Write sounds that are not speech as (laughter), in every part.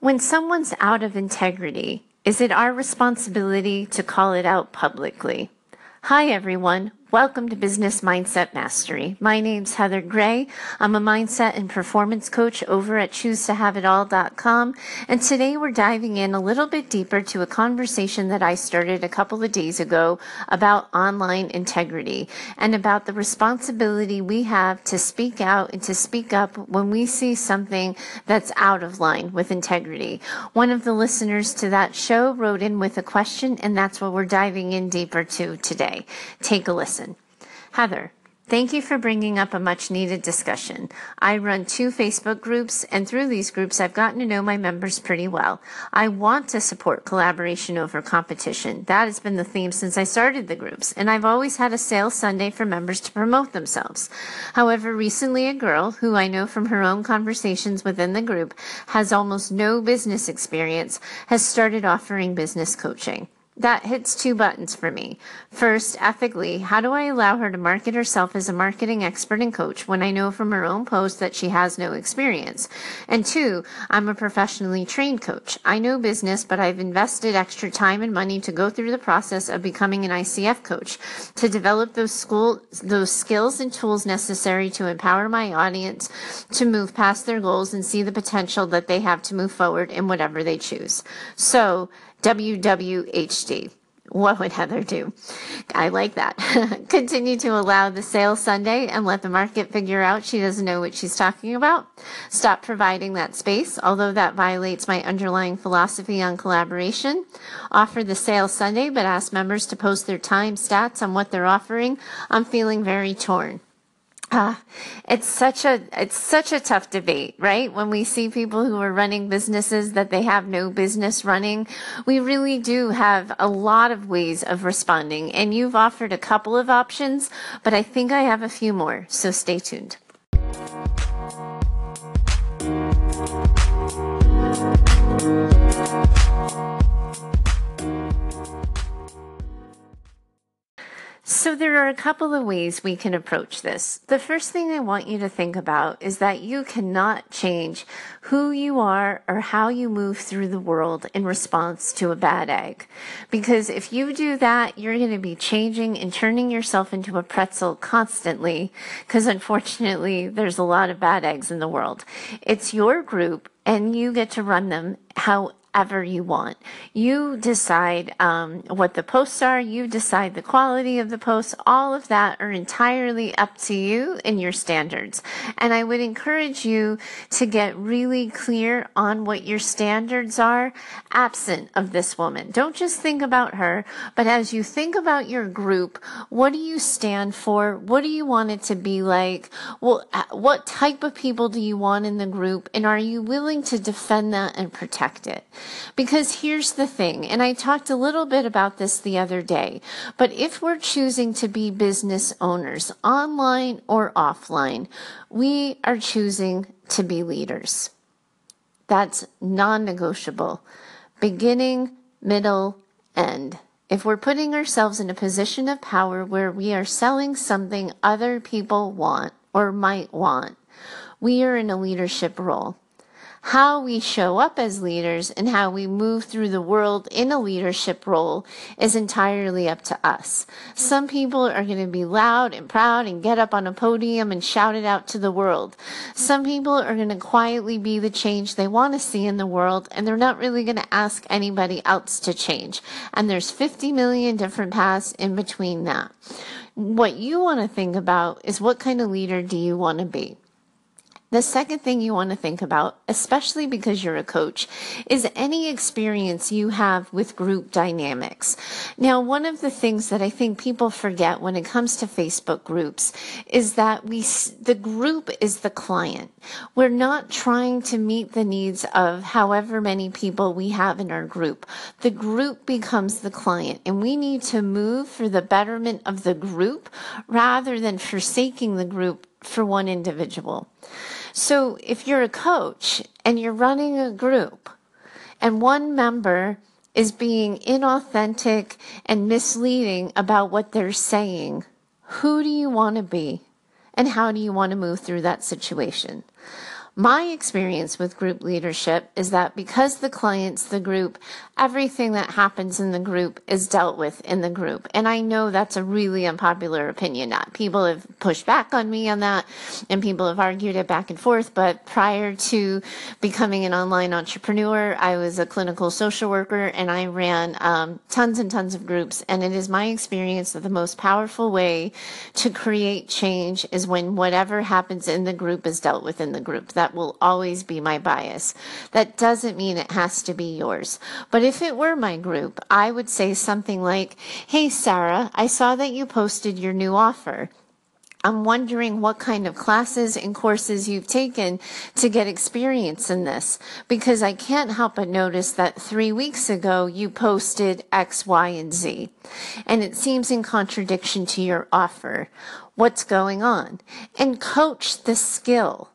When someone's out of integrity, is it our responsibility to call it out publicly? Hi, everyone. Welcome to Business Mindset Mastery. My name's Heather Gray. I'm a mindset and performance coach over at choosetohaveitall.com. And today we're diving in a little bit deeper to a conversation that I started a couple of days ago about online integrity and about the responsibility we have to speak out and to speak up when we see something that's out of line with integrity. One of the listeners to that show wrote in with a question, and that's what we're diving in deeper to today. Take a listen. Heather, thank you for bringing up a much needed discussion. I run two Facebook groups, and through these groups, I've gotten to know my members pretty well. I want to support collaboration over competition. That has been the theme since I started the groups, and I've always had a sales Sunday for members to promote themselves. However, recently a girl who I know from her own conversations within the group has almost no business experience has started offering business coaching that hits two buttons for me. First, ethically, how do I allow her to market herself as a marketing expert and coach when I know from her own post that she has no experience? And two, I'm a professionally trained coach. I know business, but I've invested extra time and money to go through the process of becoming an ICF coach to develop those school, those skills and tools necessary to empower my audience to move past their goals and see the potential that they have to move forward in whatever they choose. So, WWHD. What would Heather do? I like that. (laughs) Continue to allow the sale Sunday and let the market figure out she doesn't know what she's talking about. Stop providing that space, although that violates my underlying philosophy on collaboration. Offer the sale Sunday, but ask members to post their time stats on what they're offering. I'm feeling very torn. Uh, it's such a it's such a tough debate, right? When we see people who are running businesses that they have no business running, we really do have a lot of ways of responding. And you've offered a couple of options, but I think I have a few more. So stay tuned. So, there are a couple of ways we can approach this. The first thing I want you to think about is that you cannot change who you are or how you move through the world in response to a bad egg. Because if you do that, you're going to be changing and turning yourself into a pretzel constantly. Because unfortunately, there's a lot of bad eggs in the world. It's your group and you get to run them how whatever you want. You decide um, what the posts are, you decide the quality of the posts. All of that are entirely up to you and your standards. And I would encourage you to get really clear on what your standards are absent of this woman. Don't just think about her, but as you think about your group, what do you stand for? What do you want it to be like? Well, uh, what type of people do you want in the group? And are you willing to defend that and protect it? Because here's the thing, and I talked a little bit about this the other day, but if we're choosing to be business owners, online or offline, we are choosing to be leaders. That's non negotiable. Beginning, middle, end. If we're putting ourselves in a position of power where we are selling something other people want or might want, we are in a leadership role how we show up as leaders and how we move through the world in a leadership role is entirely up to us. Some people are going to be loud and proud and get up on a podium and shout it out to the world. Some people are going to quietly be the change they want to see in the world and they're not really going to ask anybody else to change. And there's 50 million different paths in between that. What you want to think about is what kind of leader do you want to be? The second thing you want to think about, especially because you're a coach, is any experience you have with group dynamics. Now, one of the things that I think people forget when it comes to Facebook groups is that we, the group is the client. We're not trying to meet the needs of however many people we have in our group. The group becomes the client and we need to move for the betterment of the group rather than forsaking the group for one individual. So if you're a coach and you're running a group and one member is being inauthentic and misleading about what they're saying, who do you want to be? And how do you want to move through that situation? My experience with group leadership is that because the client's the group, everything that happens in the group is dealt with in the group. And I know that's a really unpopular opinion. People have pushed back on me on that and people have argued it back and forth. But prior to becoming an online entrepreneur, I was a clinical social worker and I ran um, tons and tons of groups. And it is my experience that the most powerful way to create change is when whatever happens in the group is dealt with in the group. That will always be my bias. That doesn't mean it has to be yours. But if it were my group, I would say something like, Hey, Sarah, I saw that you posted your new offer. I'm wondering what kind of classes and courses you've taken to get experience in this because I can't help but notice that three weeks ago you posted X, Y, and Z. And it seems in contradiction to your offer. What's going on? And coach the skill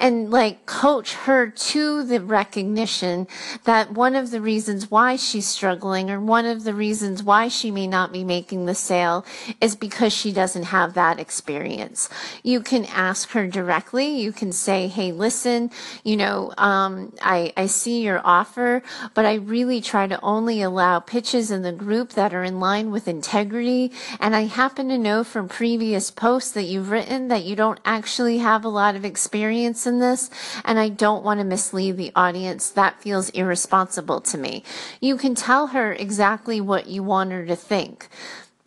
and like coach her to the recognition that one of the reasons why she's struggling or one of the reasons why she may not be making the sale is because she doesn't have that experience. You can ask her directly. You can say, Hey, listen, you know, um, I, I see your offer, but I really try to only allow pitches in the group that are in line with integrity. And I happen to know from previous posts that you've written that you don't actually have a lot of experience in this, and I don't want to mislead the audience. That feels irresponsible to me. You can tell her exactly what you want her to think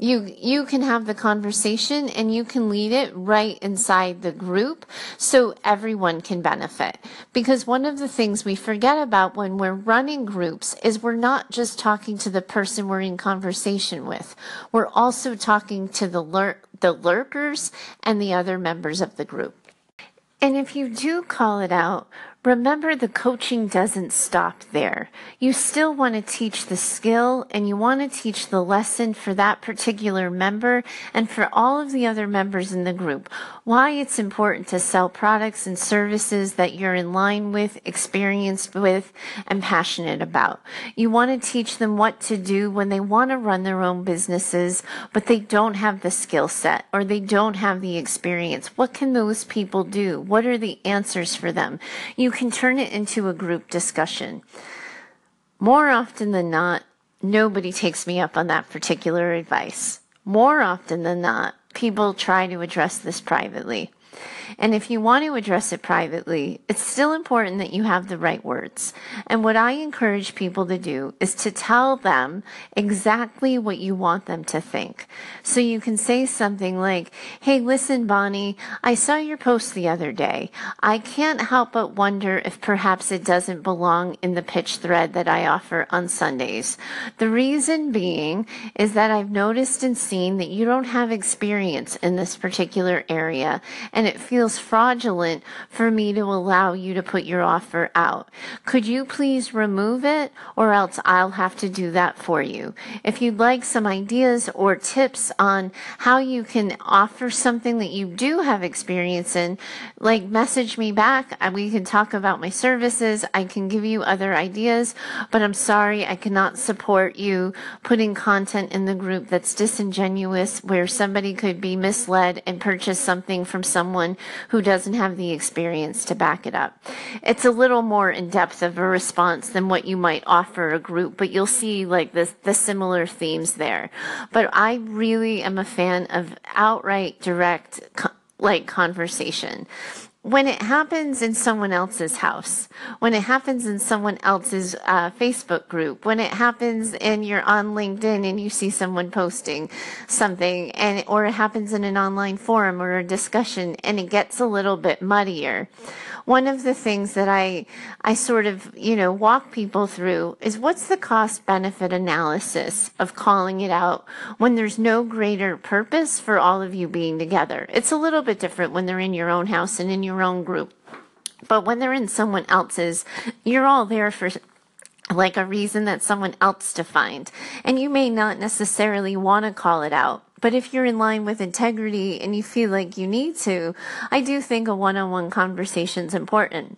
you you can have the conversation and you can lead it right inside the group so everyone can benefit because one of the things we forget about when we're running groups is we're not just talking to the person we're in conversation with we're also talking to the lur- the lurkers and the other members of the group and if you do call it out, Remember, the coaching doesn't stop there. You still want to teach the skill and you want to teach the lesson for that particular member and for all of the other members in the group. Why it's important to sell products and services that you're in line with, experienced with, and passionate about. You want to teach them what to do when they want to run their own businesses, but they don't have the skill set or they don't have the experience. What can those people do? What are the answers for them? You can turn it into a group discussion. More often than not, nobody takes me up on that particular advice. More often than not, people try to address this privately. And if you want to address it privately, it's still important that you have the right words. And what I encourage people to do is to tell them exactly what you want them to think. So you can say something like, Hey, listen, Bonnie, I saw your post the other day. I can't help but wonder if perhaps it doesn't belong in the pitch thread that I offer on Sundays. The reason being is that I've noticed and seen that you don't have experience in this particular area and it feels fraudulent for me to allow you to put your offer out. Could you please remove it or else I'll have to do that for you? If you'd like some ideas or tips on how you can offer something that you do have experience in, like message me back. and We can talk about my services. I can give you other ideas, but I'm sorry I cannot support you putting content in the group that's disingenuous where somebody could be misled and purchase something from someone who doesn't have the experience to back it up. It's a little more in depth of a response than what you might offer a group, but you'll see like the, the similar themes there. But I really am a fan of outright direct like conversation when it happens in someone else's house, when it happens in someone else's uh, Facebook group, when it happens and you're on LinkedIn and you see someone posting something, and or it happens in an online forum or a discussion, and it gets a little bit muddier one of the things that I, I sort of, you know, walk people through is what's the cost benefit analysis of calling it out when there's no greater purpose for all of you being together. It's a little bit different when they're in your own house and in your own group. But when they're in someone else's, you're all there for like a reason that someone else defined. And you may not necessarily want to call it out. But if you're in line with integrity and you feel like you need to, I do think a one on one conversation is important.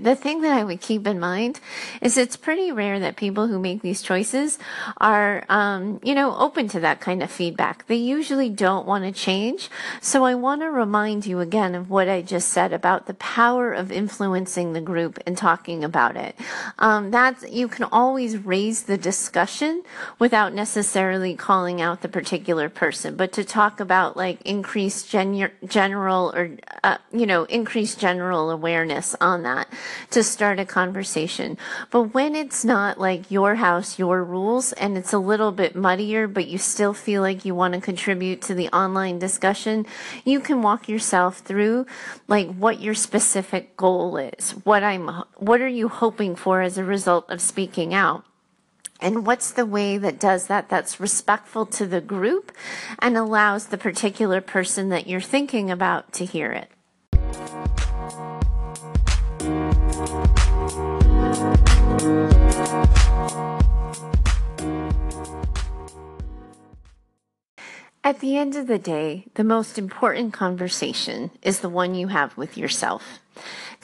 The thing that I would keep in mind is it's pretty rare that people who make these choices are, um, you know, open to that kind of feedback. They usually don't want to change. So I want to remind you again of what I just said about the power of influencing the group and talking about it. Um, that's, you can always raise the discussion without necessarily calling out the particular person, but to talk about like increased gen- general or, uh, you know, increased general awareness on that to start a conversation. But when it's not like your house, your rules, and it's a little bit muddier, but you still feel like you want to contribute to the online discussion, you can walk yourself through like what your specific goal is. What I'm, what are you hoping for as a result of speaking out? And what's the way that does that that's respectful to the group and allows the particular person that you're thinking about to hear it? At the end of the day, the most important conversation is the one you have with yourself.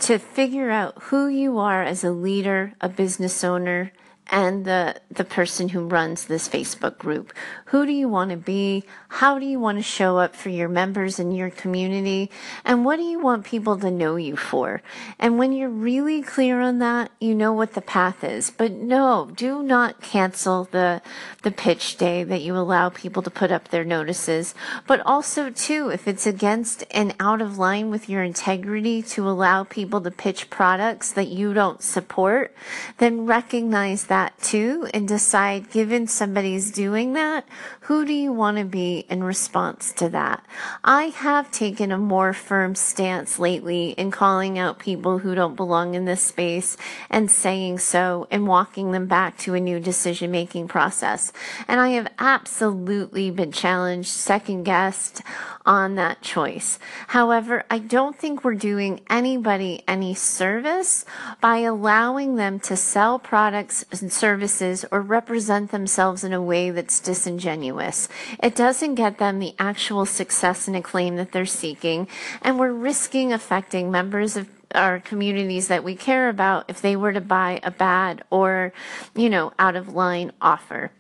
To figure out who you are as a leader, a business owner, and the the person who runs this Facebook group. Who do you want to be? How do you want to show up for your members in your community? And what do you want people to know you for? And when you're really clear on that, you know what the path is. But no, do not cancel the the pitch day that you allow people to put up their notices. But also too, if it's against and out of line with your integrity to allow people to pitch products that you don't support, then recognize that that too and decide, given somebody's doing that, who do you want to be in response to that? I have taken a more firm stance lately in calling out people who don't belong in this space and saying so and walking them back to a new decision making process. And I have absolutely been challenged, second guessed on that choice. However, I don't think we're doing anybody any service by allowing them to sell products services or represent themselves in a way that's disingenuous. It doesn't get them the actual success and acclaim that they're seeking, and we're risking affecting members of our communities that we care about if they were to buy a bad or, you know, out of line offer.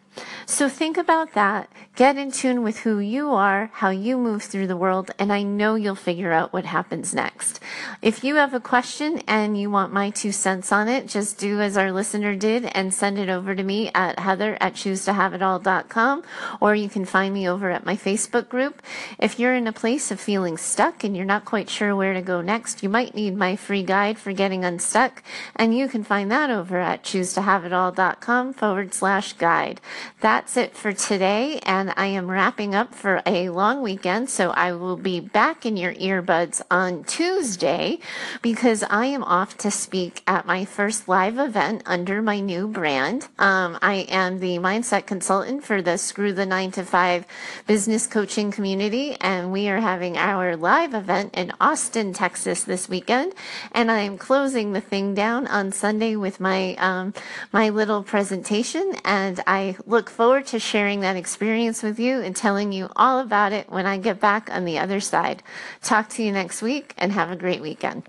So think about that. Get in tune with who you are, how you move through the world, and I know you'll figure out what happens next. If you have a question and you want my two cents on it, just do as our listener did and send it over to me at heather at choosetohaveitall.com, or you can find me over at my Facebook group. If you're in a place of feeling stuck and you're not quite sure where to go next, you might need my free guide for getting unstuck, and you can find that over at choosetohaveitall.com forward slash guide. That's it for today, and I am wrapping up for a long weekend, so I will be back in your earbuds on Tuesday because I am off to speak at my first live event under my new brand. Um, I am the mindset consultant for the Screw the 9 to 5 business coaching community, and we are having our live event in Austin, Texas this weekend, and I am closing the thing down on Sunday with my um, my little presentation, and I look forward to sharing that experience with you and telling you all about it when I get back on the other side. Talk to you next week and have a great weekend.